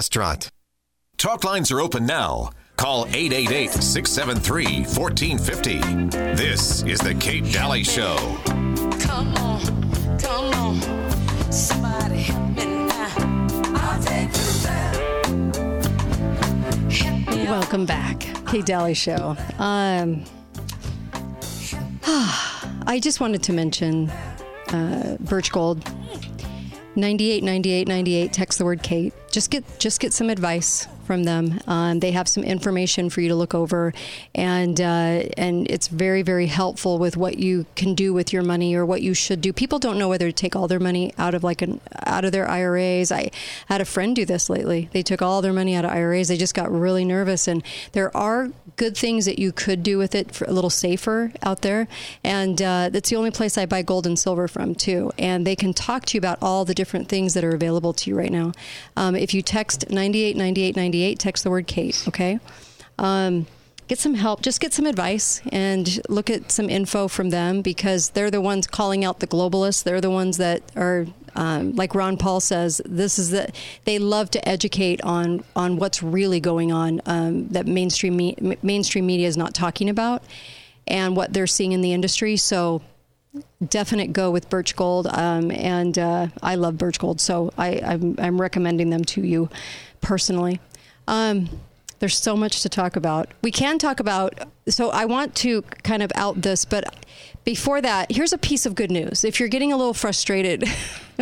restaurant. Talk lines are open now. Call 888 673 1450. This is The Kate Dalley Show. Come on, come on. Somebody help me now. I'll take you there. Help me out. Welcome back, Kate Dalley Show. Um, I just wanted to mention uh, Birch Gold. 98 98 98 text the word Kate. Just get just get some advice from them. Um, they have some information for you to look over and uh, and it's very very helpful with what you can do with your money or what you should do. People don't know whether to take all their money out of like an out of their IRAs I had a friend do this lately. They took all their money out of IRAs they just got really nervous and there are good things that you could do with it for a little safer out there. And uh, that's the only place I buy gold and silver from too. And they can talk to you about all the different things that are available to you right now. Um, if you text 98 98 98 text the word Kate okay? Um, get some help just get some advice and look at some info from them because they're the ones calling out the globalists. They're the ones that are um, like ron paul says this is that they love to educate on on what's really going on um, that mainstream me, mainstream media is not talking about and what they're seeing in the industry. So definite go with birch gold um, and uh, i love birch gold. So I, I'm, I'm recommending them to you personally um, there's so much to talk about. We can talk about, so I want to kind of out this, but before that, here's a piece of good news. If you're getting a little frustrated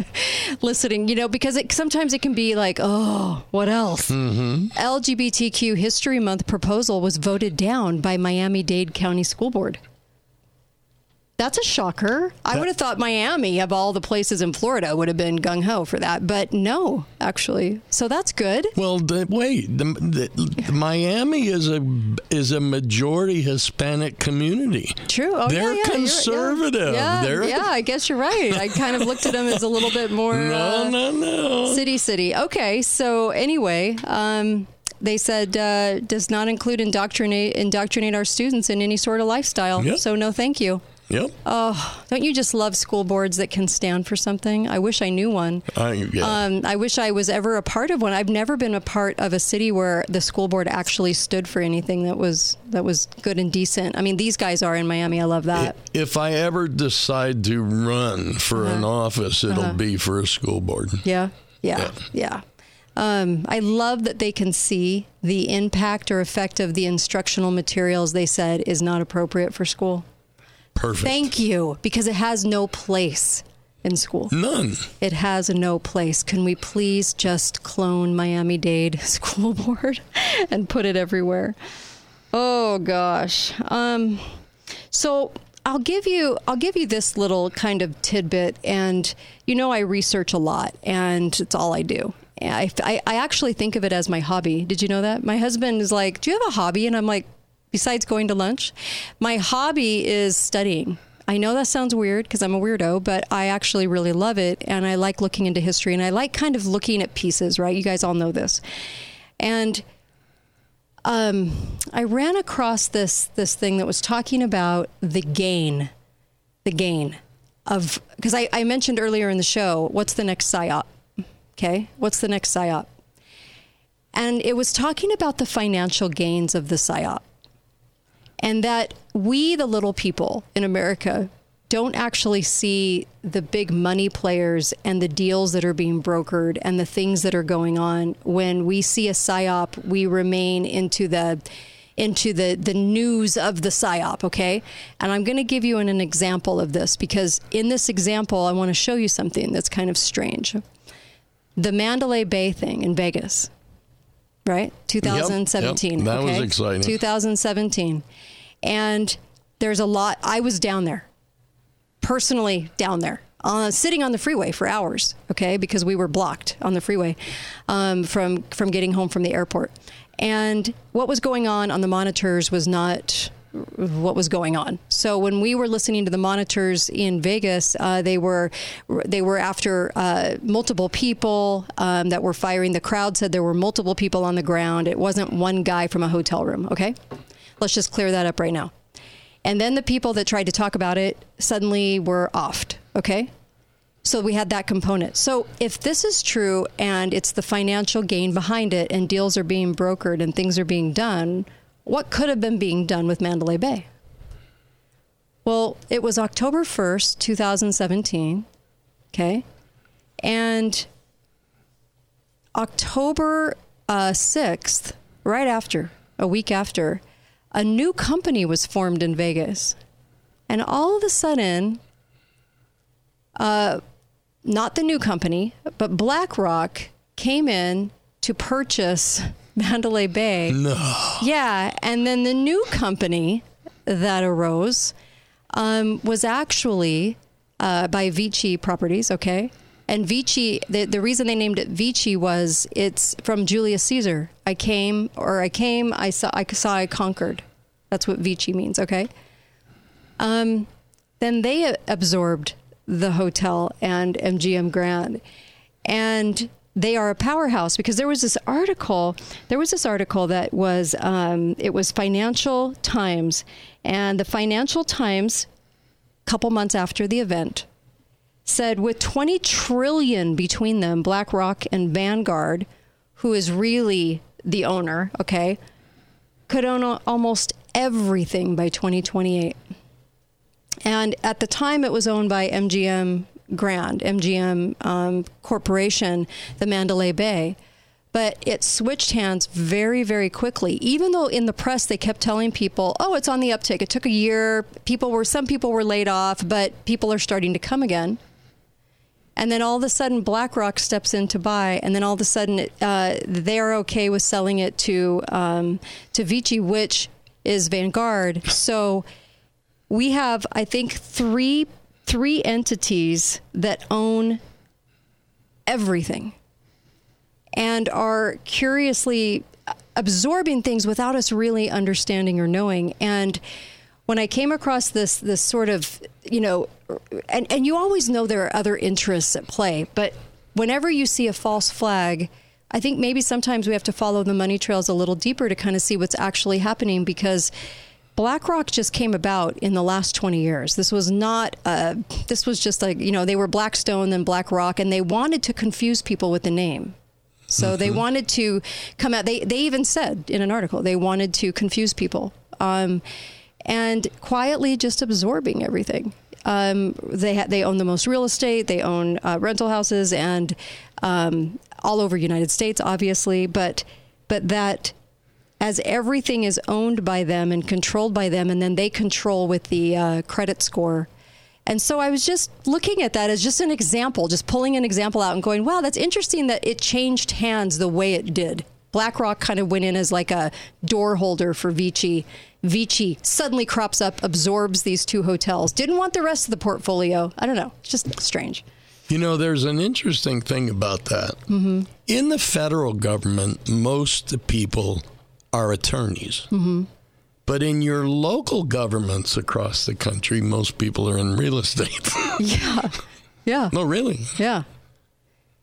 listening, you know, because it, sometimes it can be like, oh, what else? LGBTQ History Month proposal was voted down by Miami Dade County School Board. That's a shocker. I would have thought Miami, of all the places in Florida, would have been gung ho for that, but no, actually. So that's good. Well, the, wait, the, the, the Miami is a is a majority Hispanic community. True. Oh, They're yeah, yeah, conservative. Yeah, They're- yeah, I guess you're right. I kind of looked at them as a little bit more No, uh, no, no. city, city. Okay, so anyway, um, they said uh, does not include indoctrinate indoctrinate our students in any sort of lifestyle. Yep. So no, thank you. Yep. Oh, don't you just love school boards that can stand for something? I wish I knew one. I, yeah. Um, I wish I was ever a part of one. I've never been a part of a city where the school board actually stood for anything that was that was good and decent. I mean, these guys are in Miami. I love that. if I ever decide to run for an Uh-huh. office, it'll be for a school board. Yeah, yeah, yeah. Um, I love that they can see the impact or effect of the instructional materials they said is not appropriate for school. Perfect. Thank you, because it has no place in school. None. It has no place. Can we please just clone Miami Dade School Board and put it everywhere? Oh gosh. Um, so I'll give you I'll give you this little kind of tidbit, and you know I research a lot, and it's all I do. I, I, I actually think of it as my hobby. Did you know that? My husband is like, "Do you have a hobby?" And I'm like, "Besides going to lunch, my hobby is studying." I know that sounds weird because I'm a weirdo, but I actually really love it, and I like looking into history, and I like kind of looking at pieces. Right? You guys all know this, and um, I ran across this this thing that was talking about the gain, the gain of because I, I mentioned earlier in the show what's the next psyop, okay? What's the next psyop? And it was talking about the financial gains of the psyop, and that we, the little people in America, don't actually see the big money players and the deals that are being brokered and the things that are going on. When we see a psyop, we remain into the into the the news of the psyop, okay? And I'm going to give you an, an example of this because in this example, I want to show you something that's kind of strange. The Mandalay Bay thing in Vegas, right? 2017. yep. That was exciting. 2017. And there's a lot. I was down there, personally down there, uh, sitting on the freeway for hours. Okay, because we were blocked on the freeway um, from from getting home from the airport. And what was going on on the monitors was not what was going on. So when we were listening to the monitors in Vegas, uh, they were they were after uh, multiple people um, that were firing. The crowd said there were multiple people on the ground. It wasn't one guy from a hotel room. Okay, let's just clear that up right now. And then the people that tried to talk about it suddenly were offed. Okay, So we had that component. So if this is true and it's the financial gain behind it and deals are being brokered and things are being done, what could have been being done with Mandalay Bay? Well, it was October 1st, 2017. Okay. And October uh, 6th, right after, a week after, a new company was formed in Vegas. And all of a sudden, uh, not the new company, but BlackRock came in to purchase Mandalay Bay. No. Yeah, and then the new company that arose um, was actually uh, by Vici Properties. Okay, and Vici, the the reason they named it Vici was it's from Julius Caesar. I came, or I came, I saw, I saw, I conquered. That's what Vici means. Okay. Um, then they absorbed the hotel and MGM Grand, and they are a powerhouse because there was this article. There was this article that was um, it was Financial Times, and the Financial Times, a couple months after the event, said with 20 trillion between them, BlackRock and Vanguard, who is really the owner, okay, could own almost everything by 2028. And at the time, it was owned by MGM Grand, MGM um, Corporation, the Mandalay Bay. But it switched hands very, very quickly. Even though in the press they kept telling people, "Oh, it's on the uptick." It took a year. People were some people were laid off, but people are starting to come again. And then all of a sudden, BlackRock steps in to buy, and then all of a sudden, uh, they're okay with selling it to um, to Vici, which is Vanguard. So we have, I think, three three entities that own everything and are curiously absorbing things without us really understanding or knowing. And when I came across this this sort of, you know, and, and you always know there are other interests at play, but whenever you see a false flag, I think maybe sometimes we have to follow the money trails a little deeper to kind of see what's actually happening because BlackRock just came about in the last 20 years. This was not, uh, this was just like, you know, they were Blackstone, then BlackRock, and they wanted to confuse people with the name. So they wanted to come out, they, they even said in an article, they wanted to confuse people. Um, and quietly just absorbing everything. Um, they ha- they own the most real estate. They own uh, rental houses and um, all over United States, obviously. But but that as everything is owned by them and controlled by them, and then they control with the uh, credit score. And so I was just looking at that as just an example, just pulling an example out and going, wow, that's interesting that it changed hands the way it did. BlackRock kind of went in as like a door holder for Vici. Vici suddenly crops up, absorbs these two hotels. Didn't want the rest of the portfolio. I don't know. It's just strange. You know, there's an interesting thing about that. Mm-hmm. In the federal government, most people are attorneys. Mm-hmm. But in your local governments across the country, most people are in real estate. Yeah. Yeah. no, really. Yeah.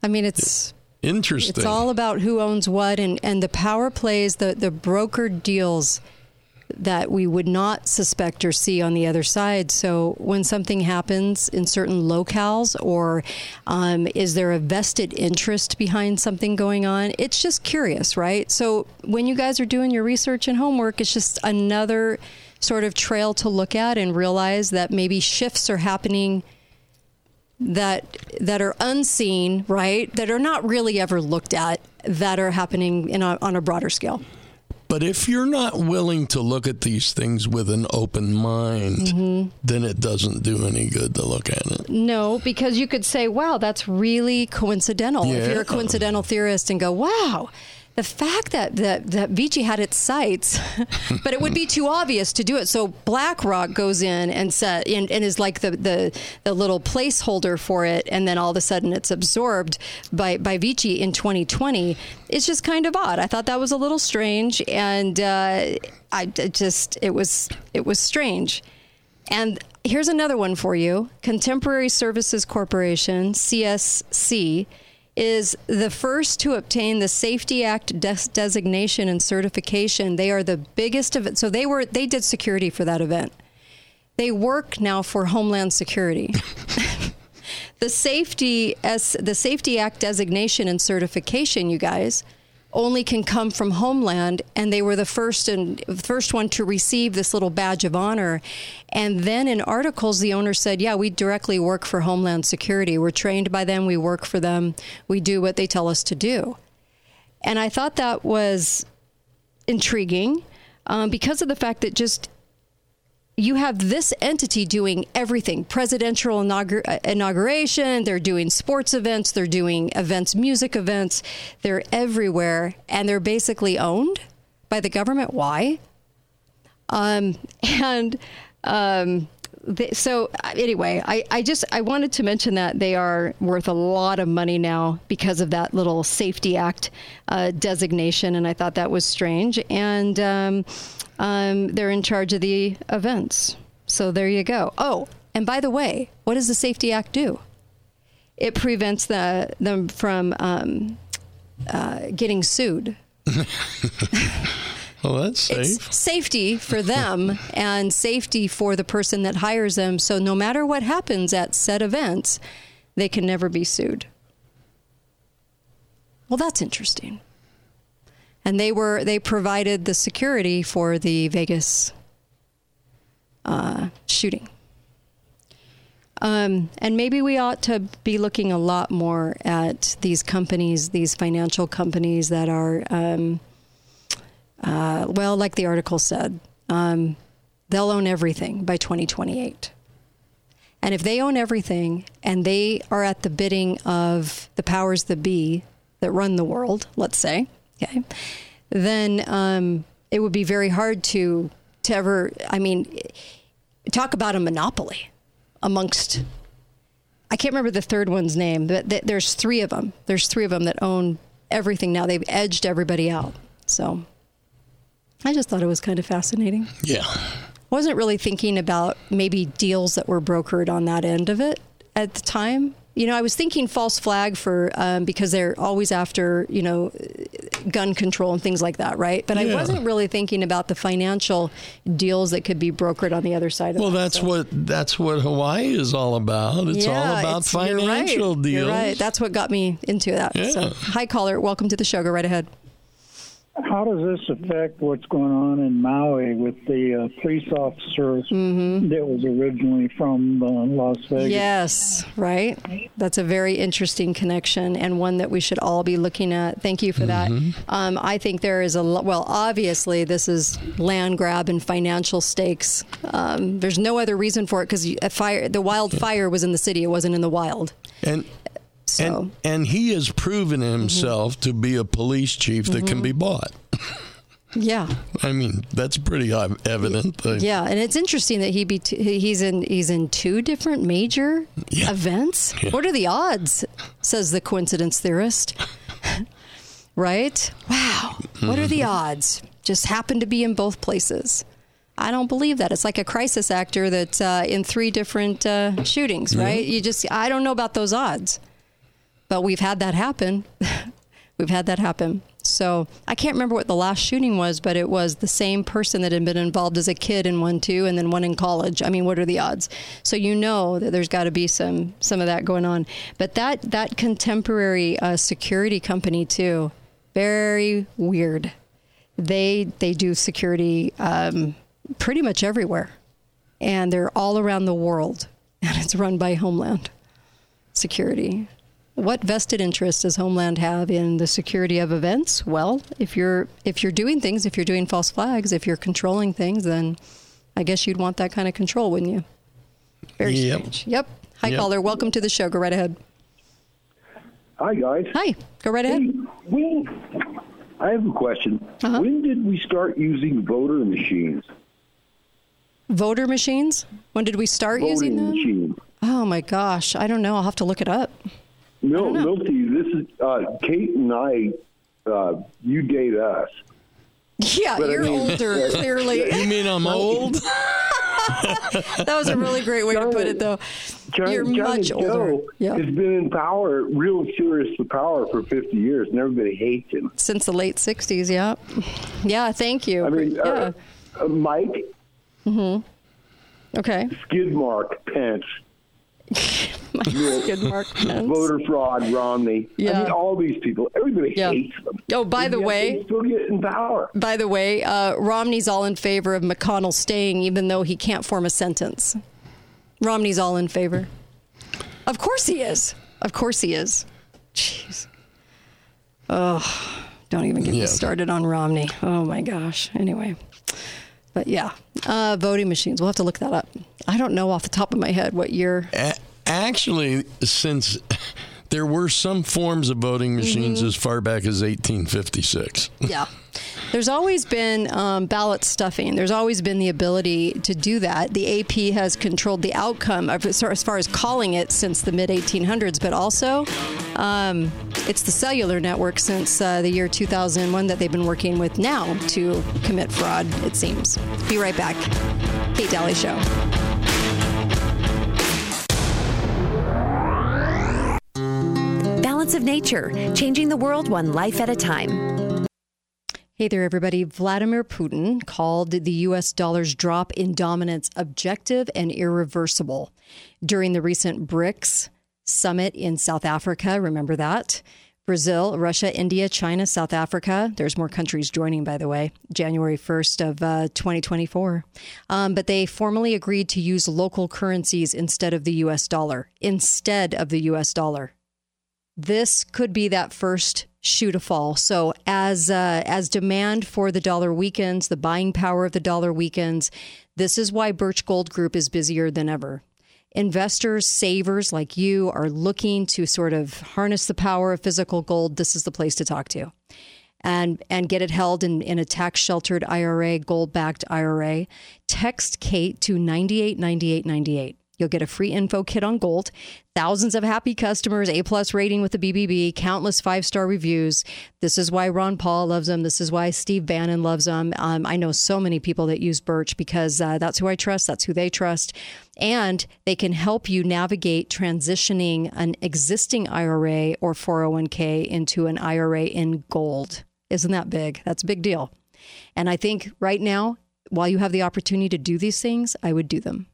I mean, it's Interesting. it's all about who owns what and, and the power plays, the, the brokered deals that we would not suspect or see on the other side. So when something happens in certain locales, or um, is there a vested interest behind something going on? It's just curious, right? So when you guys are doing your research and homework, it's just another sort of trail to look at and realize that maybe shifts are happening that that are unseen, right? That are not really ever looked at, that are happening in a, on a broader scale. But if you're not willing to look at these things with an open mind, Mm-hmm. then it doesn't do any good to look at it. No, because you could say, wow, that's really coincidental. If you're a coincidental theorist and go, wow, the fact that, that, that Vici had its sights, but it would be too obvious to do it. So BlackRock goes in and set and, and is like the, the, the little placeholder for it. And then all of a sudden it's absorbed by, by Vici in 2020. It's just kind of odd. I thought that was a little strange. And uh, I just, it was, it was strange. And here's another one for you Contemporary Services Corporation, CSC, is the first to obtain the Safety Act des- designation and certification. They are the biggest of it. So they were they did security for that event. They work now for Homeland Security. the safety as the Safety Act designation and certification, you guys, only can come from Homeland, and they were the first and first one to receive this little badge of honor. And then in articles, the owner said, "Yeah, we directly work for Homeland Security. We're trained by them. We work for them. We do what they tell us to do." And I thought that was intriguing um, because of the fact that just you have this entity doing everything presidential uh, inauguration they're doing sports events they're doing events music events they're everywhere and they're basically owned by the government? Why? Um, and um, they, so uh, anyway I, I just i wanted to mention that they are worth a lot of money now because of that little safety act uh, designation and i thought that was strange. And um, um, they're in charge of the events. So there you go. Oh, and by the way, what does the Safety Act do? It prevents the, them from um, uh, getting sued. Well, that's safe. It's safety for them and safety for the person that hires them. So no matter what happens at said events, they can never be sued. Well, that's interesting and they were they provided the security for the Vegas uh, shooting. Um, and maybe we ought to be looking a lot more at these companies, these financial companies that are, um, uh, well, like the article said, um, they'll own everything by 2028. And if they own everything and they are at the bidding of the powers that be that run the world, let's say, okay, then um, it would be very hard to to ever. I mean, talk about a monopoly amongst. I can't remember the third one's name, but th- there's three of them. There's three of them that own everything now. They've edged everybody out. So I just thought it was kind of fascinating. Yeah. Wasn't really thinking about maybe deals that were brokered on that end of it at the time. You know, I was thinking false flag for um, because they're always after you know gun control and things like that, right? But I wasn't really thinking about the financial deals that could be brokered on the other side of Well, that. that's So- what that's what Hawaii is all about. It's all about it's- you're financial right. deals. You're right. That's what got me into that. Yeah. So, hi, caller. Welcome to the show. Go right ahead. How does this affect what's going on in Maui with the uh, police officer that was originally from uh, Las Vegas? Yes, right. That's a very interesting connection and one that we should all be looking at. Thank you for that. Um, I think there is a well, obviously this is land grab and financial stakes. Um, there's no other reason for it because a fire, the wildfire was in the city. It wasn't in the wild. And So Mm-hmm. and and he has proven himself to be a police chief that can be bought. yeah, I mean, that's pretty evident. Yeah, and it's interesting that he be t- he's in he's in two different major Yeah. events. Yeah. What are the odds? Says the coincidence theorist. right? Wow. What are the Mm-hmm. odds? Just happen to be in both places. I don't believe that. It's like a crisis actor that's uh, in three different uh, shootings, right? You just, I don't know about those odds, but we've had that happen. we've had that happen. So I can't remember what the last shooting was, but it was the same person that had been involved as a kid in one too, and then one in college. I mean, what are the odds? So you know that there's got to be some some of that going on. But that that contemporary uh, security company too, very weird. They they do security um, pretty much everywhere, and they're all around the world, and it's run by Homeland Security. What vested interest does Homeland have in the security of events? Well, if you're if you're doing things, if you're doing false flags, if you're controlling things, then I guess you'd want that kind of control, wouldn't you? Very Yep. strange. Yep. Hi, Yep. caller. Welcome to the show. Go right ahead. Hi, guys. Hi. Go right ahead. Hey, when, I have a question. Uh-huh. When did we start using voter machines? Voter machines. When did we start using Voting them? machines. Oh my gosh, I don't know. I'll have to look it up. No. Milty, this is uh, Kate and I. Uh, you date us. Yeah, But you're mean- older, clearly. You mean I'm old? that was a really great way to put it, though. China, You're China much Joe older. Yeah. has been in power, real serious to power for 50 years, and everybody hates him. Since the late 60s, yeah. Yeah, thank you. I mean, yeah. uh, uh, Mike Mm-hmm. okay. Skidmark Pence. Good Mark Pence. voter fraud, Romney. I mean, all these people. Everybody Yeah. hates them. Oh, by And the way- still get in power. By the way, uh, Romney's all in favor of McConnell staying, even though he can't form a sentence. Romney's all in favor. Of course he is. Of course he is. Jeez. Oh, don't even get me started on Romney. Oh my gosh. Anyway. But yeah, uh, voting machines. We'll have to look that up. I don't know off the top of my head what year. A- actually, since there were some forms of voting machines Mm-hmm. as far back as 1856. Yeah. There's always been um, ballot stuffing. There's always been the ability to do that. The AP has controlled the outcome of, as far as calling it since the mid 1800s, but also um, it's the cellular network since uh, the year 2001 that they've been working with now to commit fraud, it seems. Be right back. Kate Dalley Show. Balance of Nature, changing the world one life at a time. Hey there, everybody. Vladimir Putin called the U.S. dollar's drop in dominance objective and irreversible during the recent BRICS summit in South Africa. Remember that? Brazil, Russia, India, China, South Africa. There's more countries joining, by the way, January 1st of uh, 2024. Um, but they formally agreed to use local currencies instead of the U.S. dollar, instead of the U.S. dollar this could be that first shoe to fall. So as uh, as demand for the dollar weakens, the buying power of the dollar weakens. This is why Birch Gold Group is busier than ever. Investors, savers like you are looking to sort of harness the power of physical gold. This is the place to talk to. And, and get it held in, in a tax sheltered IRA, gold backed IRA. Text Kate to 989898. You'll get a free info kit on gold, thousands of happy customers, A plus rating with the BBB, countless five star reviews. This is why Ron Paul loves them. This is why Steve Bannon loves them. Um, I know so many people that use Birch because uh, that's who I trust. That's who they trust, and they can help you navigate transitioning an existing IRA or 401k into an IRA in gold. Isn't that big? That's a big deal. And I think right now, while you have the opportunity to do these things, I would do them.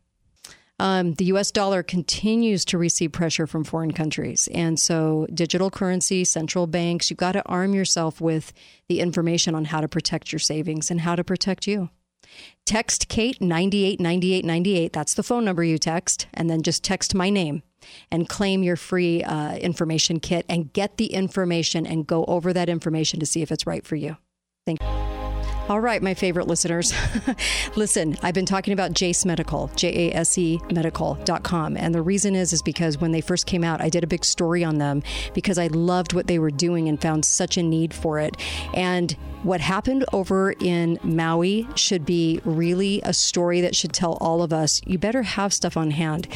Um, the US dollar continues to receive pressure from foreign countries. And so, digital currency, central banks, you've got to arm yourself with the information on how to protect your savings and how to protect you. Text Kate 989898. That's the phone number you text. And then just text my name and claim your free uh, information kit and get the information and go over that information to see if it's right for you. You. All right, my favorite listeners. Listen, I've been talking about Jase Medical, J A S E medical.com. And the reason is is because when they first came out, I did a big story on them because I loved what they were doing and found such a need for it. And what happened over in Maui should be really a story that should tell all of us you better have stuff on hand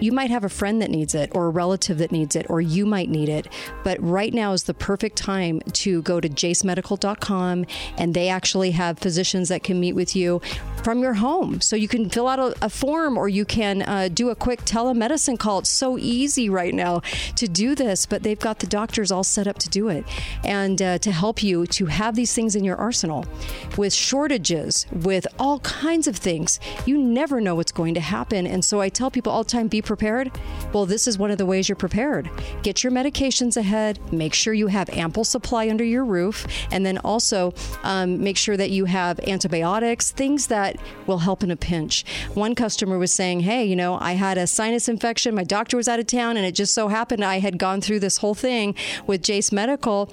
you might have a friend that needs it or a relative that needs it or you might need it but right now is the perfect time to go to jasemedical.com and they actually have physicians that can meet with you from your home. So you can fill out a, a form or you can uh, do a quick telemedicine call. It's so easy right now to do this but they've got the doctors all set up to do it and uh, to help you to have these things in your arsenal with shortages with all kinds of things. You never know what's going to happen. And so i tell people all the time be prepared. Well this is one of the ways you're prepared. Get your medications ahead. Make sure you have ample supply under your roof. And then also um, make sure that you have antibiotics things that will help in a pinch one customer was saying hey you know i had a sinus infection my doctor was out of town and it just so happened i had gone through this whole thing with jase medical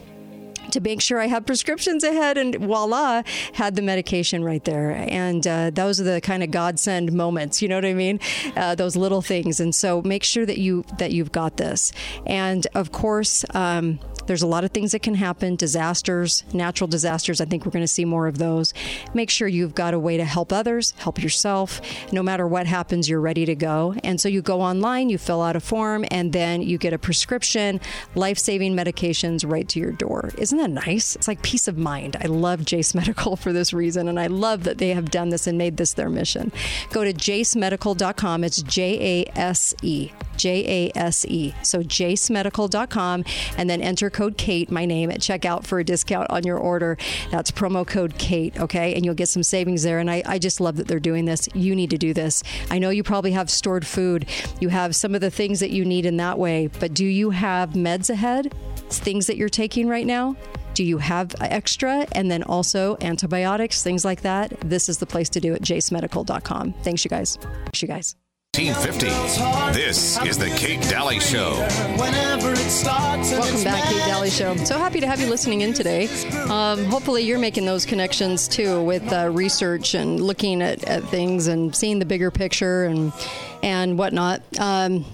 to make sure I have prescriptions ahead, and voila, had the medication right there. And uh, those are the kind of godsend moments. You know what I mean? Uh, those little things. And so make sure that you that you've got this. And of course. Um, there's a lot of things that can happen disasters, natural disasters. I think we're going to see more of those. Make sure you've got a way to help others, help yourself. No matter what happens, you're ready to go. And so you go online, you fill out a form, and then you get a prescription, life saving medications right to your door. Isn't that nice? It's like peace of mind. I love Jase Medical for this reason, and I love that they have done this and made this their mission. Go to jasemedical.com. It's J A S E J A S E. So jasemedical.com and then enter code Kate, my name, at checkout for a discount on your order. That's promo code Kate, okay? And you'll get some savings there. And I, I just love that they're doing this. You need to do this. I know you probably have stored food, you have some of the things that you need in that way, but do you have meds ahead? Things that you're taking right now? Do you have extra? And then also antibiotics, things like that. This is the place to do it, jasemedical.com. Thanks, you guys. Thanks, you guys. 1950. This is the Kate Dalley Show. Welcome back, Kate Dalley Show. So happy to have you listening in today. Um, hopefully, you're making those connections too with uh, research and looking at, at things and seeing the bigger picture and and whatnot. Um,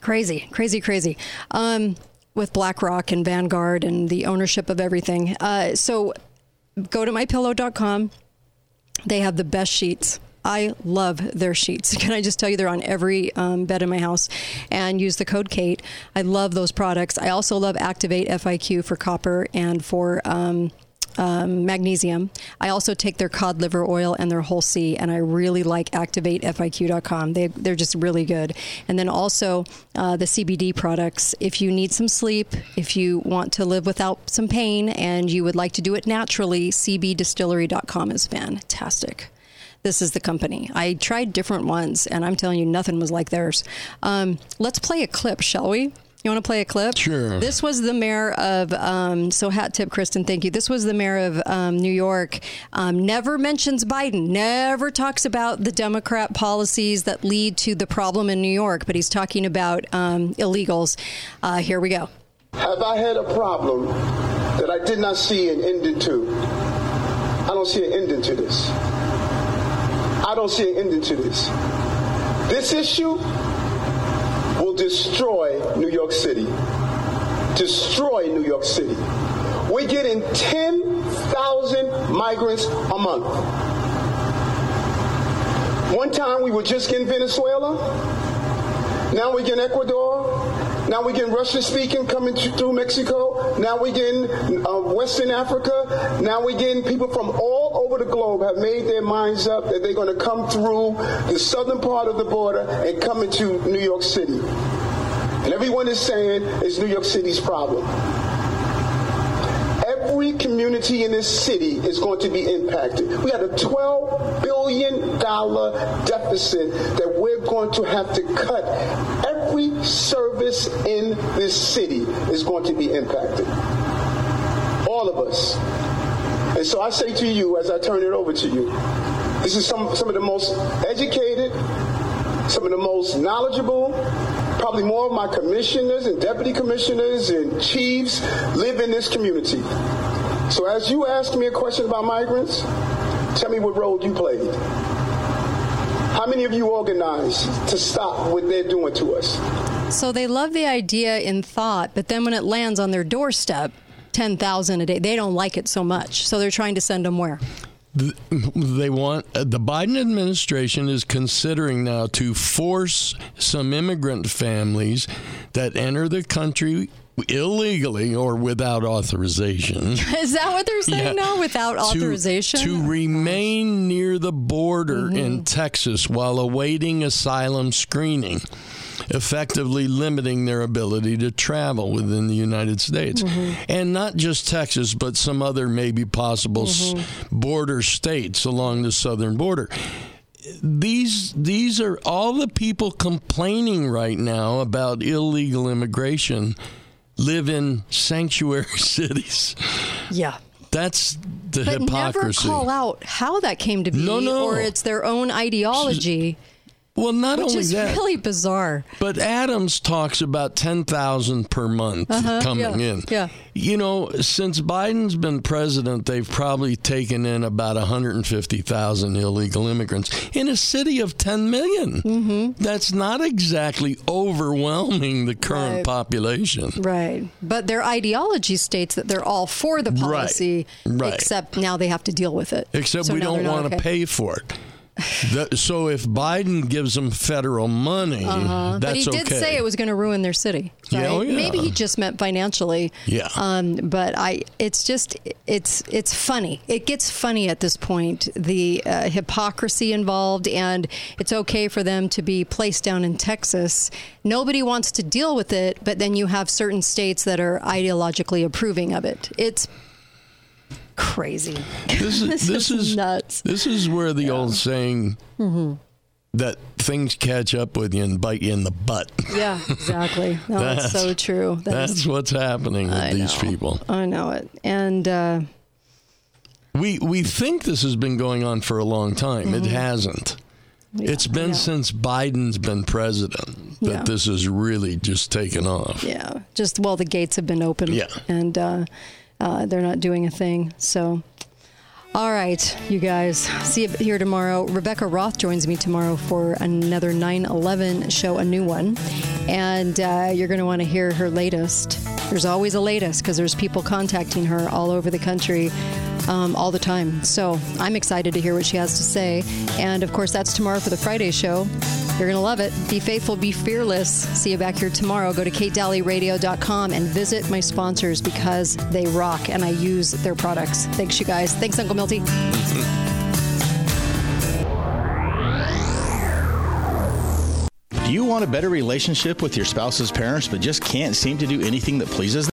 crazy, crazy, crazy. Um, with BlackRock and Vanguard and the ownership of everything. Uh, so go to mypillow.com. They have the best sheets. I love their sheets. Can I just tell you they're on every um, bed in my house and use the code Kate. I love those products. I also love Activate FIQ for copper and for um, um, magnesium. I also take their cod liver oil and their whole C, and I really like ActivateFIQ.com. They, they're just really good. And then also uh, the CBD products. If you need some sleep, if you want to live without some pain, and you would like to do it naturally, CBDistillery.com is fantastic this is the company. I tried different ones, and I'm telling you, nothing was like theirs. Um, let's play a clip, shall we? You want to play a clip? Sure. This was the mayor of, um, so hat tip, Kristen, thank you. This was the mayor of um, New York. Um, never mentions Biden, never talks about the Democrat policies that lead to the problem in New York, but he's talking about um, illegals. Uh, here we go. Have I had a problem that I did not see an ending to? I don't see an ending to this. Don't see an ending to this. This issue will destroy New York City. Destroy New York City. We're getting 10,000 migrants a month. One time we were just in Venezuela. Now we're in Ecuador. Now we're getting Russian speaking coming through Mexico. Now we're getting uh, Western Africa. Now we're getting people from all over the globe have made their minds up that they're going to come through the southern part of the border and come into New York City. And everyone is saying it's New York City's problem. Every community in this city is going to be impacted. We had a $12 billion deficit that we're going to have to cut. Every service in this city is going to be impacted. All of us. And so I say to you, as I turn it over to you, this is some, some of the most educated, some of the most knowledgeable, probably more of my commissioners and deputy commissioners and chiefs live in this community. So as you ask me a question about migrants, tell me what role you played. How many of you organized to stop what they're doing to us? So they love the idea in thought, but then when it lands on their doorstep, 10,000 a day, they don't like it so much. So they're trying to send them where? they want uh, the Biden administration is considering now to force some immigrant families that enter the country illegally or without authorization Is that what they're saying Yeah. now? Without to- authorization? to, oh remain near the border mm-hmm. in Texas while awaiting asylum screening, effectively limiting their ability to travel within the United States. Mm-hmm. And not just Texas, but some other maybe possible s- mm-hmm. border states along the southern border. These these are all the people complaining right now about illegal immigration live in sanctuary cities. yeah. That's the But hypocrisy. never call out how that came to be, No, no. or it's their own ideology, well, not which only is that, really bizarre. but Adams talks about 10,000 per month coming Uh-huh. yeah, in. yeah. You know, since Biden's been president, they've probably taken in about 150,000 illegal immigrants in a city of 10 million. Mm-hmm. That's not exactly overwhelming the current Right. population. Right. But their ideology states that they're all for the policy, Right. Right. except now they have to deal with it. Except So we don't want to okay. pay for it. That- so if Biden gives them federal money, Uh-huh. but he did okay. say it was going to ruin their city. Yeah, oh, yeah. Maybe he just meant financially. Yeah. Um, but I, it's just, it's it's funny. It gets funny at this point. The uh, hypocrisy involved, and it's okay for them to be placed down in Texas. Nobody wants to deal with it, but then you have certain states that are ideologically approving of it. It's crazy. This is This this is is nuts. This is where the old saying Mm-hmm. that things catch up with you and bite you in the butt. Yeah, exactly. No, that's, so true. That is- That's what's happening with I these know. people. I know it, and. Uh, We we think this has been going on for a long time. It Mhm. hasn't. it's been yeah. since Biden's been president that Yeah. this has really just taken off. Yeah, just well, the gates have been open. Yeah. and uh, uh, they're not doing a thing. So, all right, you guys, see you here tomorrow. Rebecca Roth joins me tomorrow for another 9/11 show, a new one, and uh, you're going to want to hear her latest. There's always a latest because there's people contacting her all over the country. Um, all the time. So I'm excited to hear what she has to say. And of course, that's tomorrow for the Friday show. You're going to love it. Be faithful, be fearless. See you back here tomorrow. Go to katedalleyradio.com and visit my sponsors because they rock and I use their products. Thanks, you guys. Thanks, Uncle Milty. Do you want a better relationship with your spouse's parents but just can't seem to do anything that pleases them?